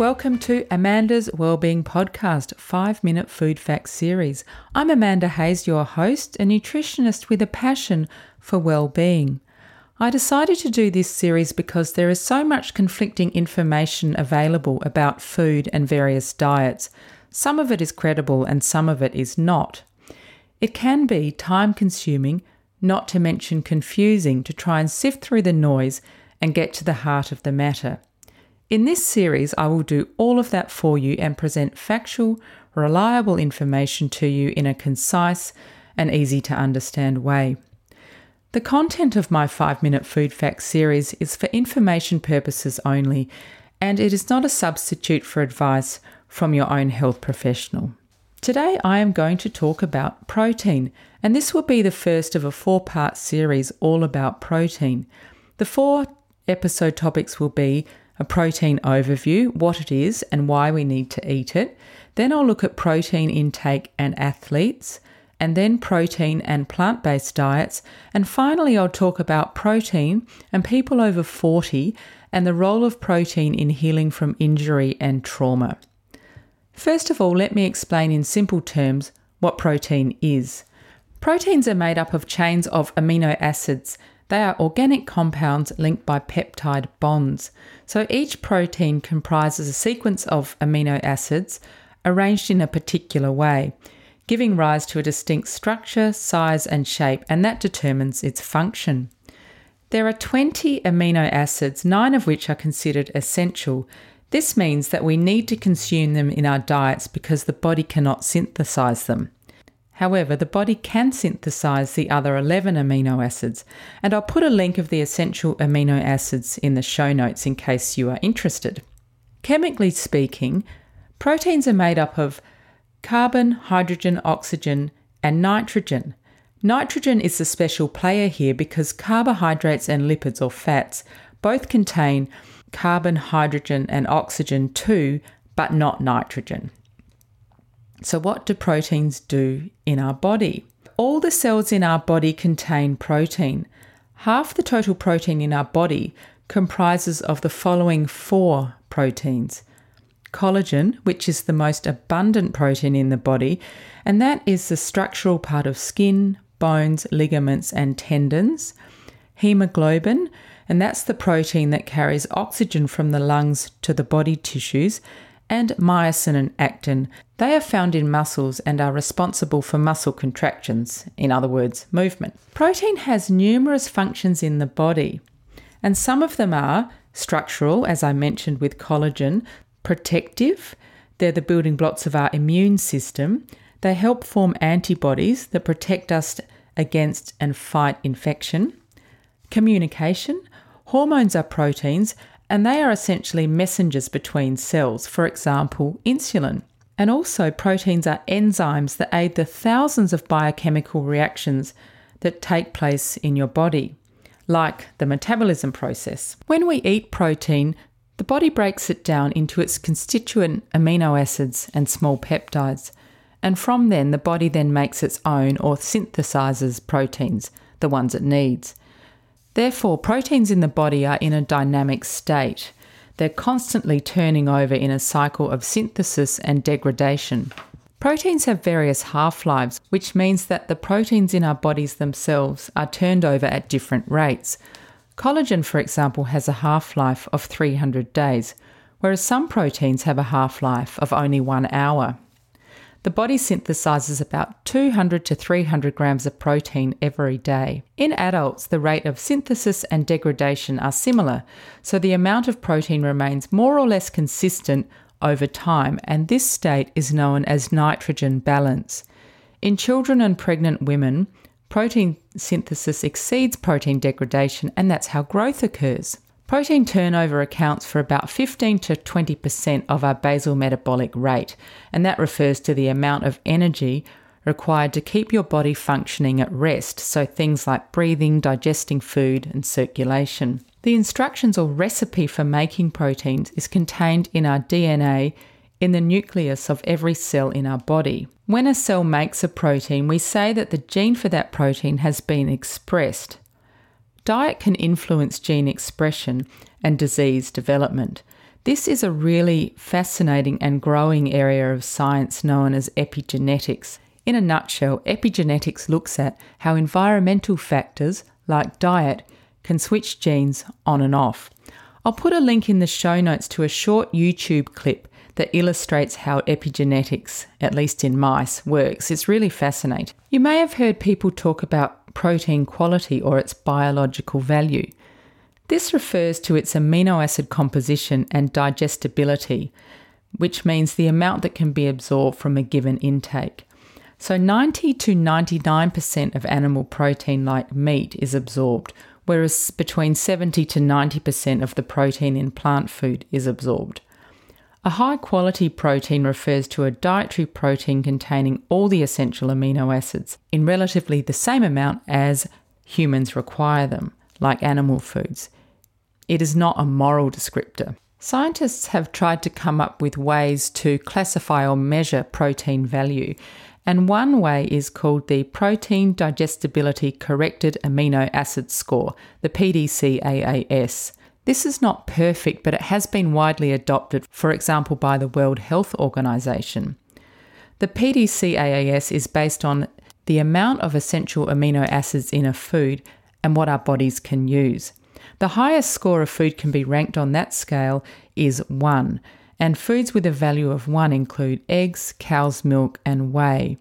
Welcome to Amanda's Wellbeing Podcast, 5 Minute Food Facts series. I'm Amanda Hayes, your host, a nutritionist with a passion for well-being. I decided to do this series because there is so much conflicting information available about food and various diets. Some of it is credible and some of it is not. It can be time consuming, not to mention confusing, to try and sift through the noise and get to the heart of the matter. In this series, I will do all of that for you and present factual, reliable information to you in a concise and easy to understand way. The content of my 5 Minute Food Facts series is for information purposes only, and it is not a substitute for advice from your own health professional. Today, I am going to talk about protein, and this will be the first of a four part series all about protein. The four episode topics will be a protein overview, what it is and why we need to eat it. Then I'll look at protein intake and athletes, and then protein and plant based diets. And finally, I'll talk about protein and people over 40 and the role of protein in healing from injury and trauma. First of all, let me explain in simple terms what protein is. Proteins are made up of chains of amino acids they are organic compounds linked by peptide bonds. So each protein comprises a sequence of amino acids arranged in a particular way, giving rise to a distinct structure, size, and shape, and that determines its function. There are 20 amino acids, nine of which are considered essential. This means that we need to consume them in our diets because the body cannot synthesize them. However, the body can synthesize the other 11 amino acids, and I'll put a link of the essential amino acids in the show notes in case you are interested. Chemically speaking, proteins are made up of carbon, hydrogen, oxygen, and nitrogen. Nitrogen is the special player here because carbohydrates and lipids or fats both contain carbon, hydrogen, and oxygen too, but not nitrogen. So, what do proteins do in our body? All the cells in our body contain protein. Half the total protein in our body comprises of the following four proteins collagen, which is the most abundant protein in the body, and that is the structural part of skin, bones, ligaments, and tendons. Hemoglobin, and that's the protein that carries oxygen from the lungs to the body tissues and myosin and actin. They are found in muscles and are responsible for muscle contractions, in other words, movement. Protein has numerous functions in the body, and some of them are structural, as I mentioned with collagen, protective, they're the building blocks of our immune system. They help form antibodies that protect us against and fight infection. Communication. Hormones are proteins and they are essentially messengers between cells, for example, insulin. And also, proteins are enzymes that aid the thousands of biochemical reactions that take place in your body, like the metabolism process. When we eat protein, the body breaks it down into its constituent amino acids and small peptides. And from then, the body then makes its own or synthesizes proteins, the ones it needs. Therefore, proteins in the body are in a dynamic state. They're constantly turning over in a cycle of synthesis and degradation. Proteins have various half lives, which means that the proteins in our bodies themselves are turned over at different rates. Collagen, for example, has a half life of 300 days, whereas some proteins have a half life of only one hour. The body synthesizes about 200 to 300 grams of protein every day. In adults, the rate of synthesis and degradation are similar, so the amount of protein remains more or less consistent over time, and this state is known as nitrogen balance. In children and pregnant women, protein synthesis exceeds protein degradation, and that's how growth occurs. Protein turnover accounts for about 15 to 20% of our basal metabolic rate, and that refers to the amount of energy required to keep your body functioning at rest, so things like breathing, digesting food, and circulation. The instructions or recipe for making proteins is contained in our DNA in the nucleus of every cell in our body. When a cell makes a protein, we say that the gene for that protein has been expressed. Diet can influence gene expression and disease development. This is a really fascinating and growing area of science known as epigenetics. In a nutshell, epigenetics looks at how environmental factors like diet can switch genes on and off. I'll put a link in the show notes to a short YouTube clip that illustrates how epigenetics, at least in mice, works. It's really fascinating. You may have heard people talk about protein quality or its biological value. This refers to its amino acid composition and digestibility, which means the amount that can be absorbed from a given intake. So 90 to 99% of animal protein like meat is absorbed, whereas between 70 to 90% of the protein in plant food is absorbed. A high quality protein refers to a dietary protein containing all the essential amino acids in relatively the same amount as humans require them, like animal foods. It is not a moral descriptor. Scientists have tried to come up with ways to classify or measure protein value, and one way is called the Protein Digestibility Corrected Amino Acid Score, the PDCAAS. This is not perfect, but it has been widely adopted, for example, by the World Health Organization. The PDCAAS is based on the amount of essential amino acids in a food and what our bodies can use. The highest score of food can be ranked on that scale is 1, and foods with a value of 1 include eggs, cow's milk, and whey.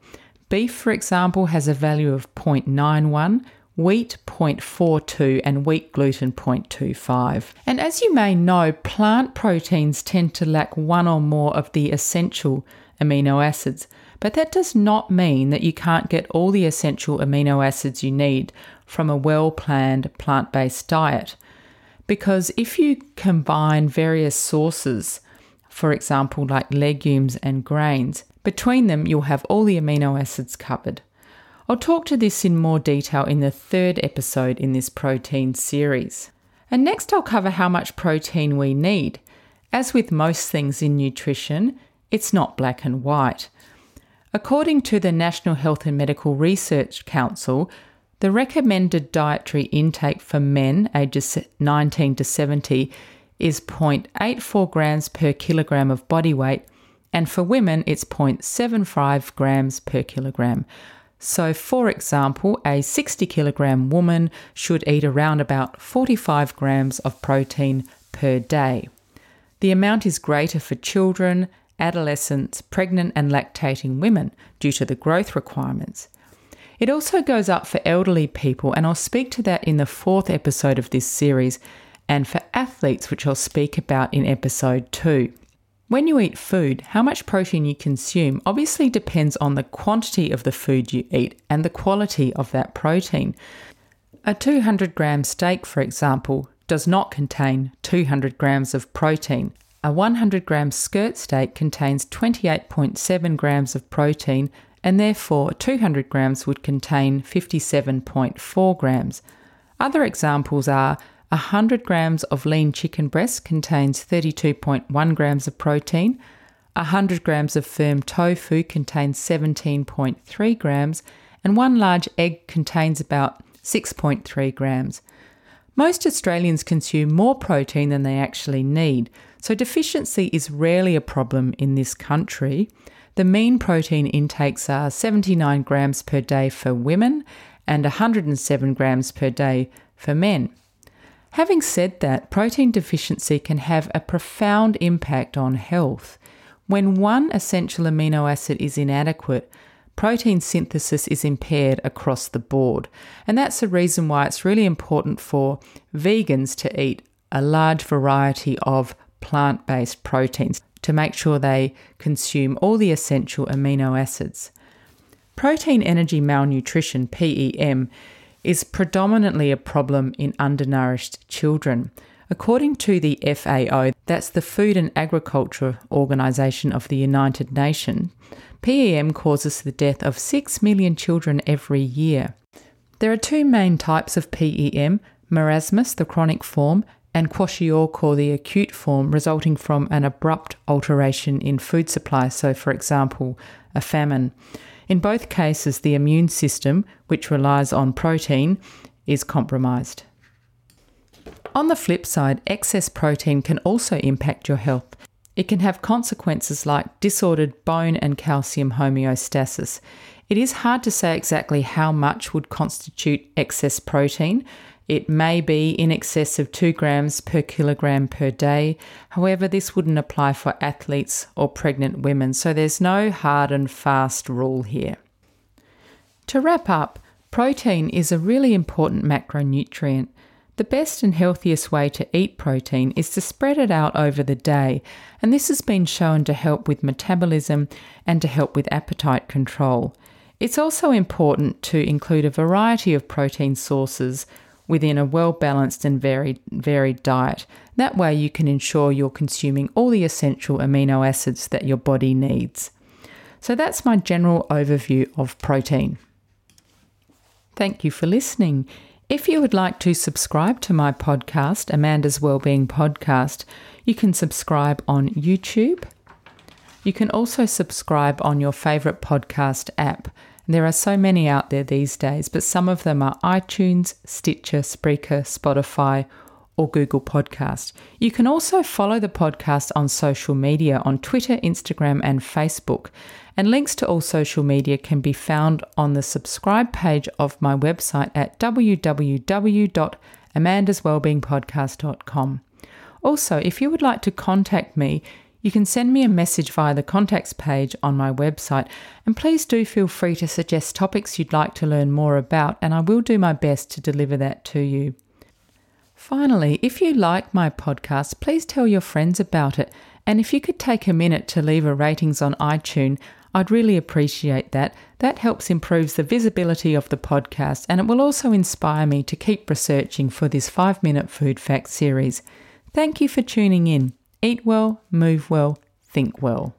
Beef, for example, has a value of 0.91, wheat 0.42 and wheat gluten 0.25. And as you may know, plant proteins tend to lack one or more of the essential amino acids, but that does not mean that you can't get all the essential amino acids you need from a well planned plant based diet. Because if you combine various sources, for example, like legumes and grains. Between them, you'll have all the amino acids covered. I'll talk to this in more detail in the third episode in this protein series. And next, I'll cover how much protein we need. As with most things in nutrition, it's not black and white. According to the National Health and Medical Research Council, the recommended dietary intake for men ages 19 to 70 is 0.84 grams per kilogram of body weight, and for women, it's 0.75 grams per kilogram. So, for example, a 60 kilogram woman should eat around about 45 grams of protein per day. The amount is greater for children, adolescents, pregnant, and lactating women due to the growth requirements. It also goes up for elderly people, and I'll speak to that in the fourth episode of this series and for athletes, which I'll speak about in episode 2. When you eat food, how much protein you consume obviously depends on the quantity of the food you eat and the quality of that protein. A 200 gram steak, for example, does not contain 200 grams of protein. A 100 gram skirt steak contains 28.7 grams of protein, and therefore 200 grams would contain 57.4 grams. Other examples are 100 grams of lean chicken breast contains 32.1 grams of protein. 100 grams of firm tofu contains 17.3 grams, and one large egg contains about 6.3 grams. Most Australians consume more protein than they actually need, so deficiency is rarely a problem in this country. The mean protein intakes are 79 grams per day for women and 107 grams per day for men. Having said that, protein deficiency can have a profound impact on health. When one essential amino acid is inadequate, protein synthesis is impaired across the board. And that's the reason why it's really important for vegans to eat a large variety of plant based proteins to make sure they consume all the essential amino acids. Protein energy malnutrition, PEM, is predominantly a problem in undernourished children. According to the FAO, that's the Food and Agriculture Organization of the United Nations, PEM causes the death of 6 million children every year. There are two main types of PEM marasmus, the chronic form, and kwashiorkor, the acute form, resulting from an abrupt alteration in food supply, so, for example, a famine. In both cases, the immune system, which relies on protein, is compromised. On the flip side, excess protein can also impact your health. It can have consequences like disordered bone and calcium homeostasis. It is hard to say exactly how much would constitute excess protein. It may be in excess of 2 grams per kilogram per day. However, this wouldn't apply for athletes or pregnant women, so there's no hard and fast rule here. To wrap up, protein is a really important macronutrient. The best and healthiest way to eat protein is to spread it out over the day, and this has been shown to help with metabolism and to help with appetite control. It's also important to include a variety of protein sources within a well balanced and varied, varied diet. That way, you can ensure you're consuming all the essential amino acids that your body needs. So, that's my general overview of protein. Thank you for listening. If you would like to subscribe to my podcast, Amanda's Wellbeing Podcast, you can subscribe on YouTube. You can also subscribe on your favourite podcast app. There are so many out there these days, but some of them are iTunes, Stitcher, Spreaker, Spotify, or Google Podcast. You can also follow the podcast on social media on Twitter, Instagram, and Facebook. And links to all social media can be found on the subscribe page of my website at www.amandaswellbeingpodcast.com. Also, if you would like to contact me, you can send me a message via the contacts page on my website, and please do feel free to suggest topics you'd like to learn more about, and I will do my best to deliver that to you. Finally, if you like my podcast, please tell your friends about it, and if you could take a minute to leave a ratings on iTunes, I'd really appreciate that. That helps improves the visibility of the podcast, and it will also inspire me to keep researching for this 5 minute food fact series. Thank you for tuning in. Eat well, move well, think well.